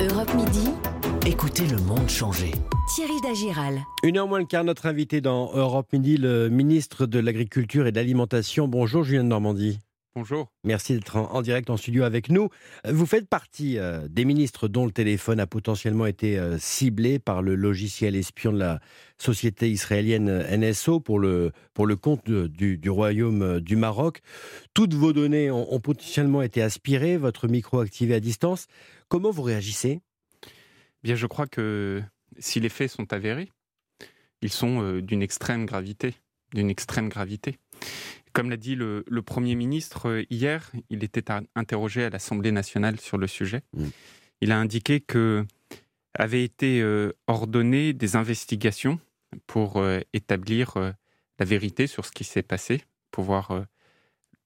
Europe Midi. Écoutez le monde changer. Thierry Dagiral. Une heure moins le quart, notre invité dans Europe Midi, le ministre de l'Agriculture et de l'Alimentation. Bonjour Julien de Normandie. Bonjour. Merci d'être en, direct en studio avec nous. Vous faites partie euh, des ministres dont le téléphone a potentiellement été euh, ciblé par le logiciel espion de la société israélienne euh, NSO pour le, pour le compte du, Royaume du Maroc. Toutes vos données ont, potentiellement été aspirées, votre micro activé à distance. Comment vous réagissez? Bien, je crois que si les faits sont avérés, ils sont d'une extrême gravité, d'une extrême gravité. Comme l'a dit le, Premier ministre euh, hier, il était interrogé à l'Assemblée nationale sur le sujet. Mm. Il a indiqué que avaient été euh, ordonnées des investigations pour euh, établir la vérité sur ce qui s'est passé, pouvoir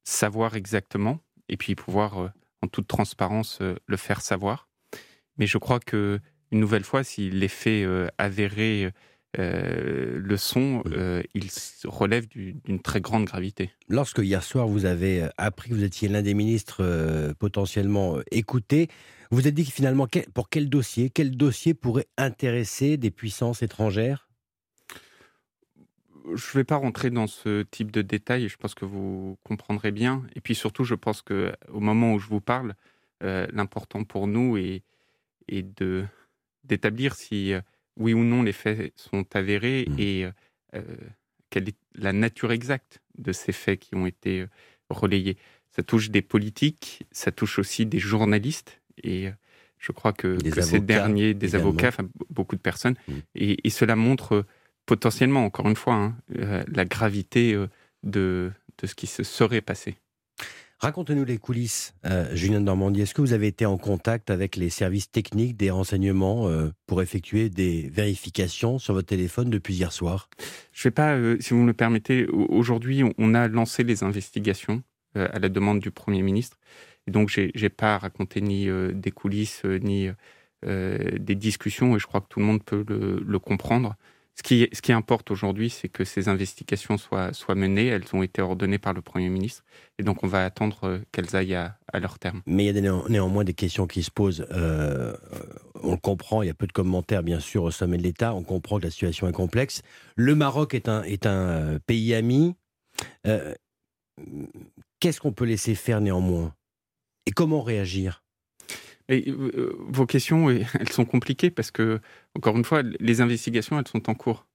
savoir exactement et puis pouvoir en toute transparence le faire savoir. Mais je crois que une nouvelle fois, si les faits avérés euh, le son, euh, il relève d'une très grande gravité. Lorsque hier soir vous avez euh, appris que vous étiez l'un des ministres potentiellement écoutés, vous avez dit que finalement pour quel dossier, quel dossier pourrait intéresser des puissances étrangères? Je ne vais pas rentrer dans ce type de détails, je pense que vous comprendrez bien. Et puis surtout, je pense qu'au moment où je vous parle, l'important pour nous est, est d'établir si oui ou non les faits sont avérés mmh. et euh, quelle est la nature exacte de ces faits qui ont été euh, relayés. Ça touche des politiques, ça touche aussi des journalistes et euh, je crois que, ces derniers, des avocats, beaucoup de personnes, mmh. et, cela montre potentiellement, encore une fois, hein, la gravité de, de ce qui se serait passé. Racontez-nous les coulisses, euh, Julien de Normandie. Est-ce que vous avez été en contact avec les services techniques des renseignements euh, pour effectuer des vérifications sur votre téléphone depuis hier soir? Je ne vais pas, euh, si vous me le permettez, aujourd'hui, on a lancé les investigations à la demande du Premier ministre. Donc, je n'ai pas raconté ni des coulisses, ni des discussions, et je crois que tout le monde peut le comprendre. Ce qui, importe aujourd'hui, c'est que ces investigations soient, menées. Elles ont été ordonnées par le Premier ministre. Et donc, on va attendre euh, qu'elles aillent à, leur terme. Mais il y a néanmoins des questions qui se posent. Euh, on le comprend, il y a peu de commentaires, bien sûr, au sommet de l'État. On comprend que la situation est complexe. Le Maroc est un, est un euh, pays ami. Qu'est-ce qu'on peut laisser faire néanmoins? Et comment réagir? Et, euh, vos questions, elles sont compliquées parce que, encore une fois, les investigations, elles sont en cours.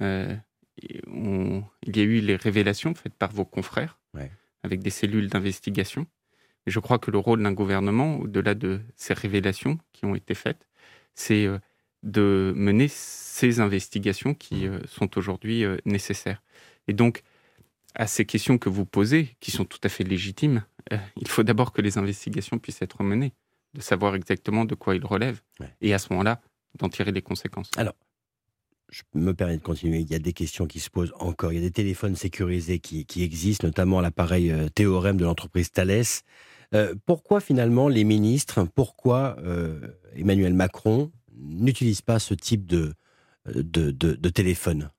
Euh, il y a eu les révélations faites par vos confrères avec des cellules d'investigation. Et je crois que le rôle d'un gouvernement, au-delà de ces révélations qui ont été faites, c'est euh, de mener ces investigations qui mmh. sont aujourd'hui nécessaires. Et donc, à ces questions que vous posez, qui sont tout à fait légitimes, il faut d'abord que les investigations puissent être menées de savoir exactement de quoi il relève, et à ce moment-là, d'en tirer les conséquences. Alors, je me permets de continuer. Il y a des questions qui se posent encore. Il y a des téléphones sécurisés qui, existent, notamment l'appareil euh, Théorème de l'entreprise Thales. Euh, pourquoi finalement les ministres, pourquoi euh, Emmanuel Macron n'utilise pas ce type de, de, de téléphone?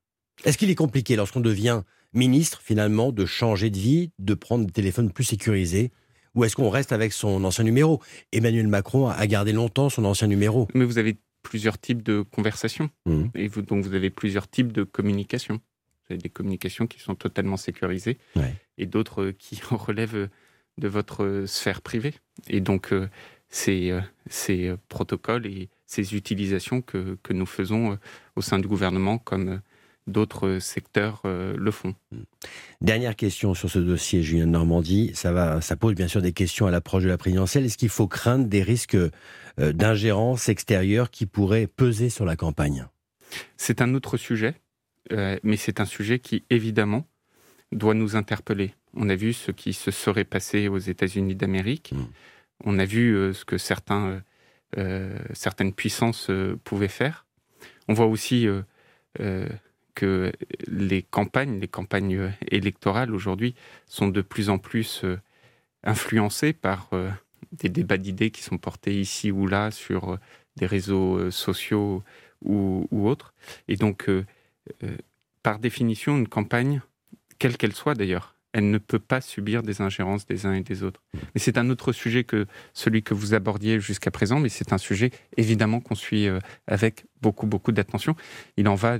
Est-ce qu'il est compliqué lorsqu'on devient ministre finalement de changer de vie, de prendre des téléphones plus sécurisés? Ou est-ce qu'on reste avec son ancien numéro? Emmanuel Macron a gardé longtemps son ancien numéro. Mais vous avez plusieurs types de conversations. Mmh. Et vous, donc vous avez plusieurs types de communications. Vous avez des communications qui sont totalement sécurisées et d'autres euh, qui relèvent de votre euh, sphère privée. Et donc, euh, ces, ces, protocoles et ces utilisations que, que, nous faisons au sein du gouvernement comme d'autres secteurs euh, le font. Hmm. Dernière question sur ce dossier, Julien de Normandie. Ça, va, ça pose bien sûr des questions à l'approche de la présidentielle. Est-ce qu'il faut craindre des risques euh, d'ingérence extérieure qui pourraient peser sur la campagne? C'est un autre sujet, euh, mais c'est un sujet qui, évidemment, doit nous interpeller. On a vu ce qui se serait passé aux États-Unis d'Amérique. Hmm. On a vu ce que certains, certaines puissances pouvaient faire. On voit aussi que les campagnes, les campagnes euh, électorales aujourd'hui sont de plus en plus euh, influencées par euh, des débats d'idées qui sont portés ici ou là sur des réseaux sociaux ou, autres. Et donc, par définition, une campagne, quelle qu'elle soit d'ailleurs, elle ne peut pas subir des ingérences des uns et des autres. Mais c'est un autre sujet que celui que vous abordiez jusqu'à présent, mais c'est un sujet évidemment qu'on suit euh, avec beaucoup, beaucoup d'attention. Il en va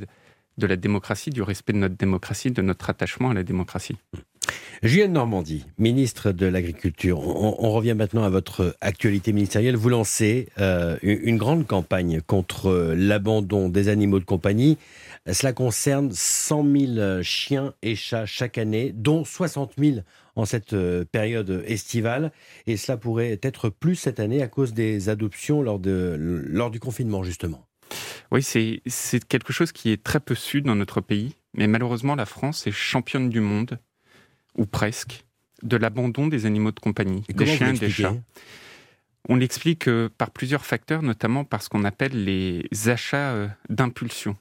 de la démocratie, du respect de notre démocratie, de notre attachement à la démocratie. Julien Normandie, ministre de l'Agriculture. On, revient maintenant à votre actualité ministérielle. Vous lancez euh, une grande campagne contre l'abandon des animaux de compagnie. Cela concerne 100 000 chiens et chats chaque année, dont 60 000 en cette euh, période estivale. Et cela pourrait être plus cette année à cause des adoptions lors, de, lors du confinement, justement. Oui, c'est quelque chose qui est très peu su dans notre pays. Mais malheureusement, la France est championne du monde, ou presque, de l'abandon des animaux de compagnie, des chiens et des chats. On l'explique euh, par plusieurs facteurs, notamment par ce qu'on appelle les achats euh, d'impulsion.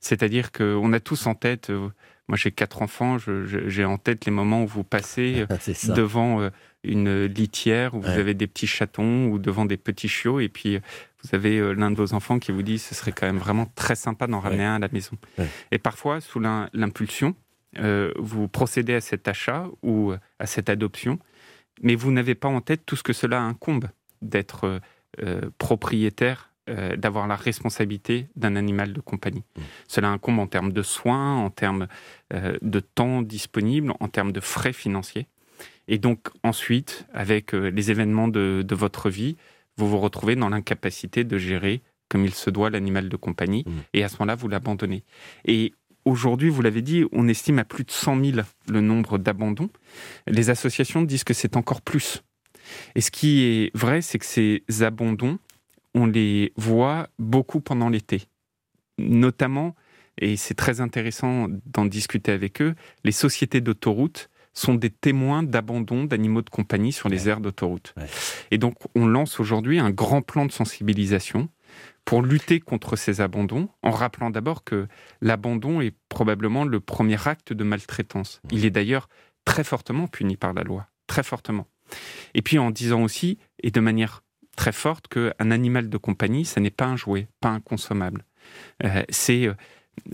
C'est-à-dire qu'on a tous en tête, euh, moi j'ai quatre enfants, j'ai en tête les moments où vous passez devant une litière, où vous avez des petits chatons ou devant des petits chiots, et puis vous avez euh, l'un de vos enfants qui vous dit ce serait quand même vraiment très sympa d'en ramener un à la maison. Et parfois, sous l'impulsion, euh, vous procédez à cet achat ou euh, à cette adoption, mais vous n'avez pas en tête tout ce que cela incombe d'être propriétaire, d'avoir la responsabilité d'un animal de compagnie. Mmh. Cela incombe en termes de soins, en termes de temps disponible, en termes de frais financiers. Et donc ensuite, avec les événements de votre vie, vous vous retrouvez dans l'incapacité de gérer comme il se doit l'animal de compagnie, mmh. et à ce moment-là, vous l'abandonnez. Et aujourd'hui, vous l'avez dit, on estime à plus de 100 000 le nombre d'abandons. Les associations disent que c'est encore plus. Et ce qui est vrai, c'est que ces abandons, on les voit beaucoup pendant l'été. Notamment, et c'est très intéressant d'en discuter avec eux, les sociétés d'autoroutes sont des témoins d'abandon d'animaux de compagnie sur les aires d'autoroute. Et donc, on lance aujourd'hui un grand plan de sensibilisation pour lutter contre ces abandons, en rappelant d'abord que l'abandon est probablement le premier acte de maltraitance. Il est d'ailleurs très fortement puni par la loi, très fortement. Et puis en disant aussi, et de manière très forte, qu'un animal de compagnie, ce n'est pas un jouet, pas un consommable. Euh, c'est euh,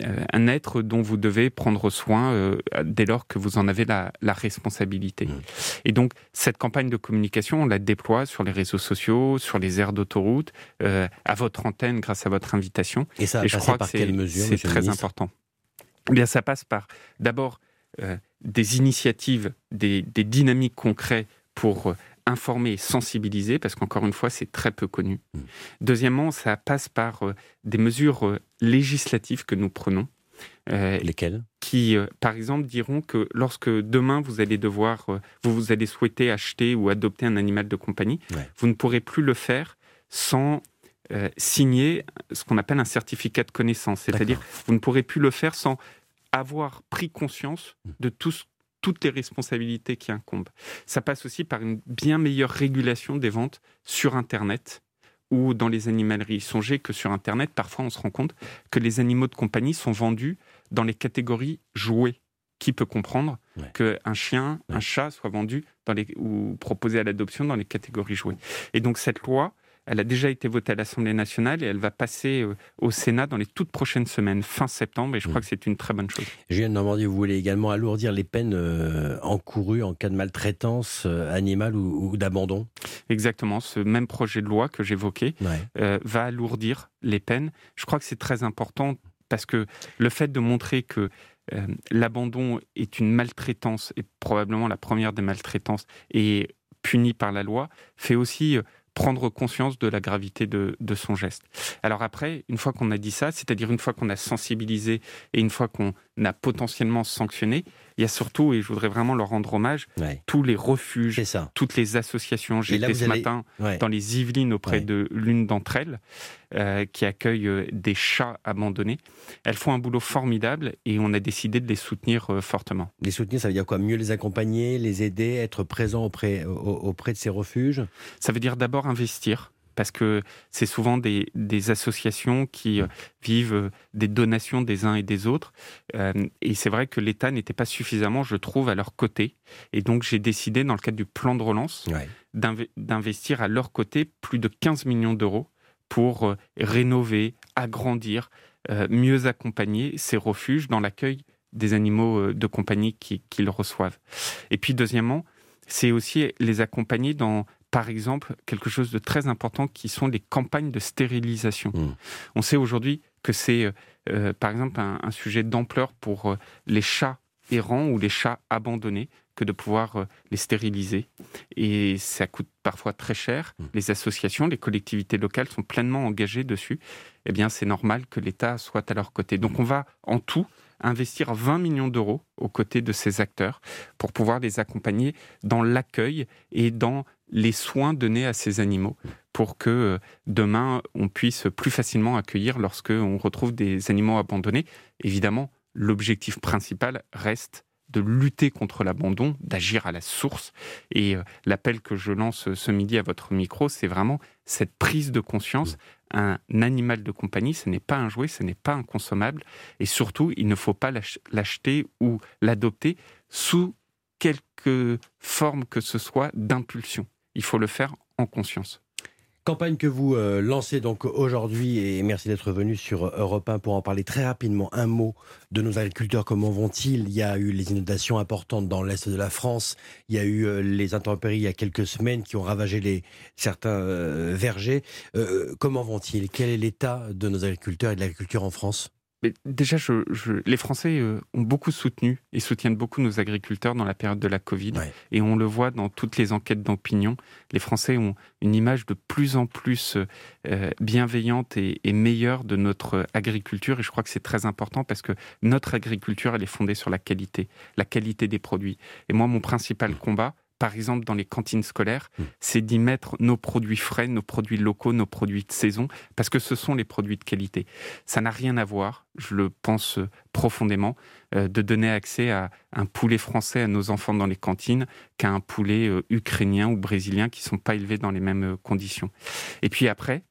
euh, un être dont vous devez prendre soin euh, dès lors que vous en avez la, responsabilité. Mmh. Et donc, cette campagne de communication, on la déploie sur les réseaux sociaux, sur les aires d'autoroute, euh, à votre antenne grâce à votre invitation. Et ça je crois par que c'est très important. Eh bien, ça passe par d'abord des initiatives, des, des, dynamiques concrètes pour informer sensibiliser, parce qu'encore une fois, c'est très peu connu. Mm. Deuxièmement, ça passe par euh, des mesures euh, législatives que nous prenons. Euh, Lesquelles? Qui, par exemple, diront que lorsque demain vous allez devoir, vous, vous allez souhaiter acheter ou adopter un animal de compagnie, vous ne pourrez plus le faire sans signer ce qu'on appelle un certificat de connaissance. C'est-à-dire, vous ne pourrez plus le faire sans avoir pris conscience mm. de tout ce toutes les responsabilités qui incombent. Ça passe aussi par une bien meilleure régulation des ventes sur Internet ou dans les animaleries. Songez que sur Internet, parfois on se rend compte que les animaux de compagnie sont vendus dans les catégories jouets. Qui peut comprendre qu'un chien, un chat soit vendu dans les, ou proposé à l'adoption dans les catégories jouets Et donc cette loi, elle a déjà été votée à l'Assemblée nationale et elle va passer euh, au Sénat dans les toutes prochaines semaines, fin septembre, et je crois mm. que c'est une très bonne chose. Julien Normandie, vous voulez également alourdir les peines euh, encourues en cas de maltraitance euh, animale ou, d'abandon? Exactement, ce même projet de loi que j'évoquais va alourdir les peines. Je crois que c'est très important parce que le fait de montrer que l'abandon est une maltraitance, et probablement la première des maltraitances, et puni par la loi, fait aussi prendre conscience de la gravité de, son geste. Alors après, une fois qu'on a dit ça, c'est-à-dire une fois qu'on a sensibilisé et une fois qu'on a potentiellement sanctionné, il y a surtout, et je voudrais vraiment leur rendre hommage, tous les refuges, toutes les associations. J'étais ce matin dans les Yvelines auprès de l'une d'entre elles, euh, qui accueille euh, des chats abandonnés. Elles font un boulot formidable et on a décidé de les soutenir euh, fortement. Les soutenir, ça veut dire quoi? Mieux les accompagner, les aider, être présent auprès, auprès de ces refuges? Ça veut dire d'abord investir parce que c'est souvent des, associations qui euh, vivent euh, des donations des uns et des autres. Euh, et c'est vrai que l'État n'était pas suffisamment, je trouve, à leur côté. Et donc j'ai décidé, dans le cadre du plan de relance, d'investir à leur côté plus de 15 millions d'euros pour rénover, agrandir, mieux accompagner ces refuges dans l'accueil des animaux de compagnie qu'ils reçoivent. Et puis deuxièmement, c'est aussi les accompagner dans par exemple, quelque chose de très important qui sont les campagnes de stérilisation. Mmh. On sait aujourd'hui que c'est, par exemple, un, sujet d'ampleur pour les chats errants ou les chats abandonnés que de pouvoir euh, les stériliser. Et ça coûte parfois très cher. Mmh. Les associations, les collectivités locales sont pleinement engagées dessus. Eh bien, c'est normal que l'État soit à leur côté. Donc, on va en tout investir 20 millions d'euros aux côtés de ces acteurs pour pouvoir les accompagner dans l'accueil et dans les soins donnés à ces animaux pour que euh, demain on puisse plus facilement accueillir lorsque on retrouve des animaux abandonnés. Évidemment, l'objectif principal reste de lutter contre l'abandon, d'agir à la source. Et euh, l'appel que je lance ce midi à votre micro, c'est vraiment cette prise de conscience. Un animal de compagnie, ce n'est pas un jouet, ce n'est pas un consommable. Et surtout, il ne faut pas l'acheter ou l'adopter sous quelque forme que ce soit d'impulsion. Il faut le faire en conscience. Campagne que vous euh, lancez donc aujourd'hui et merci d'être venu sur Europe 1 pour en parler très rapidement. Un mot de nos agriculteurs, comment vont-ils? Il y a eu les inondations importantes dans l'est de la France, il y a eu euh, les intempéries il y a quelques semaines qui ont ravagé les, certains euh, vergers. comment vont-ils? Quel est l'état de nos agriculteurs et de l'agriculture en France? Déjà, les Français euh, ont beaucoup soutenu et soutiennent beaucoup nos agriculteurs dans la période de la Covid. Et on le voit dans toutes les enquêtes d'opinion. Les Français ont une image de plus en plus euh, bienveillante et, meilleure de notre agriculture. Et je crois que c'est très important parce que notre agriculture, elle est fondée sur la qualité, la qualité des produits. Et moi, mon principal combat, par exemple dans les cantines scolaires, mmh. c'est d'y mettre nos produits frais, nos produits locaux, nos produits de saison, parce que ce sont les produits de qualité. Ça n'a rien à voir, je le pense profondément, euh, de donner accès à un poulet français à nos enfants dans les cantines qu'à un poulet euh, ukrainien ou brésilien qui ne sont pas élevés dans les mêmes euh, conditions. Et puis après,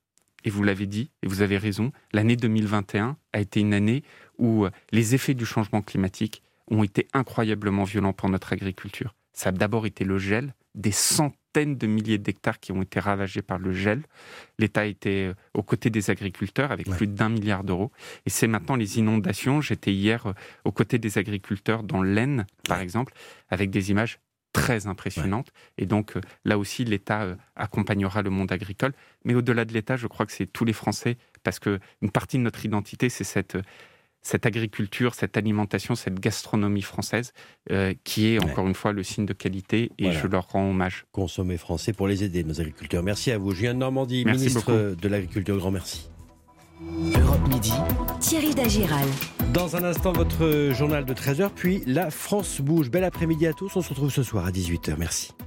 et vous l'avez dit, et vous avez raison, l'année 2021 a été une année où les effets du changement climatique ont été incroyablement violents pour notre agriculture. Ça a d'abord été le gel, des centaines de milliers d'hectares qui ont été ravagés par le gel. L'État était euh, aux côtés des agriculteurs avec plus d'un milliard d'euros. Et c'est maintenant les inondations. J'étais hier euh, aux côtés des agriculteurs dans l'Aisne, par exemple, avec des images très impressionnantes. Et donc euh, là aussi, l'État accompagnera le monde agricole. Mais au-delà de l'État, je crois que c'est tous les Français, parce qu'une partie de notre identité, c'est cette cette agriculture, cette alimentation, cette gastronomie française, euh, qui est encore une fois le signe de qualité, et je leur rends hommage. Consommer français pour les aider, nos agriculteurs. Merci à vous. Julien Normandie, ministre de l'Agriculture, grand merci. Europe Midi, Thierry Dagiral. Dans un instant, votre journal de 13h, puis La France bouge. Bel après-midi à tous. On se retrouve ce soir à 18h. Merci.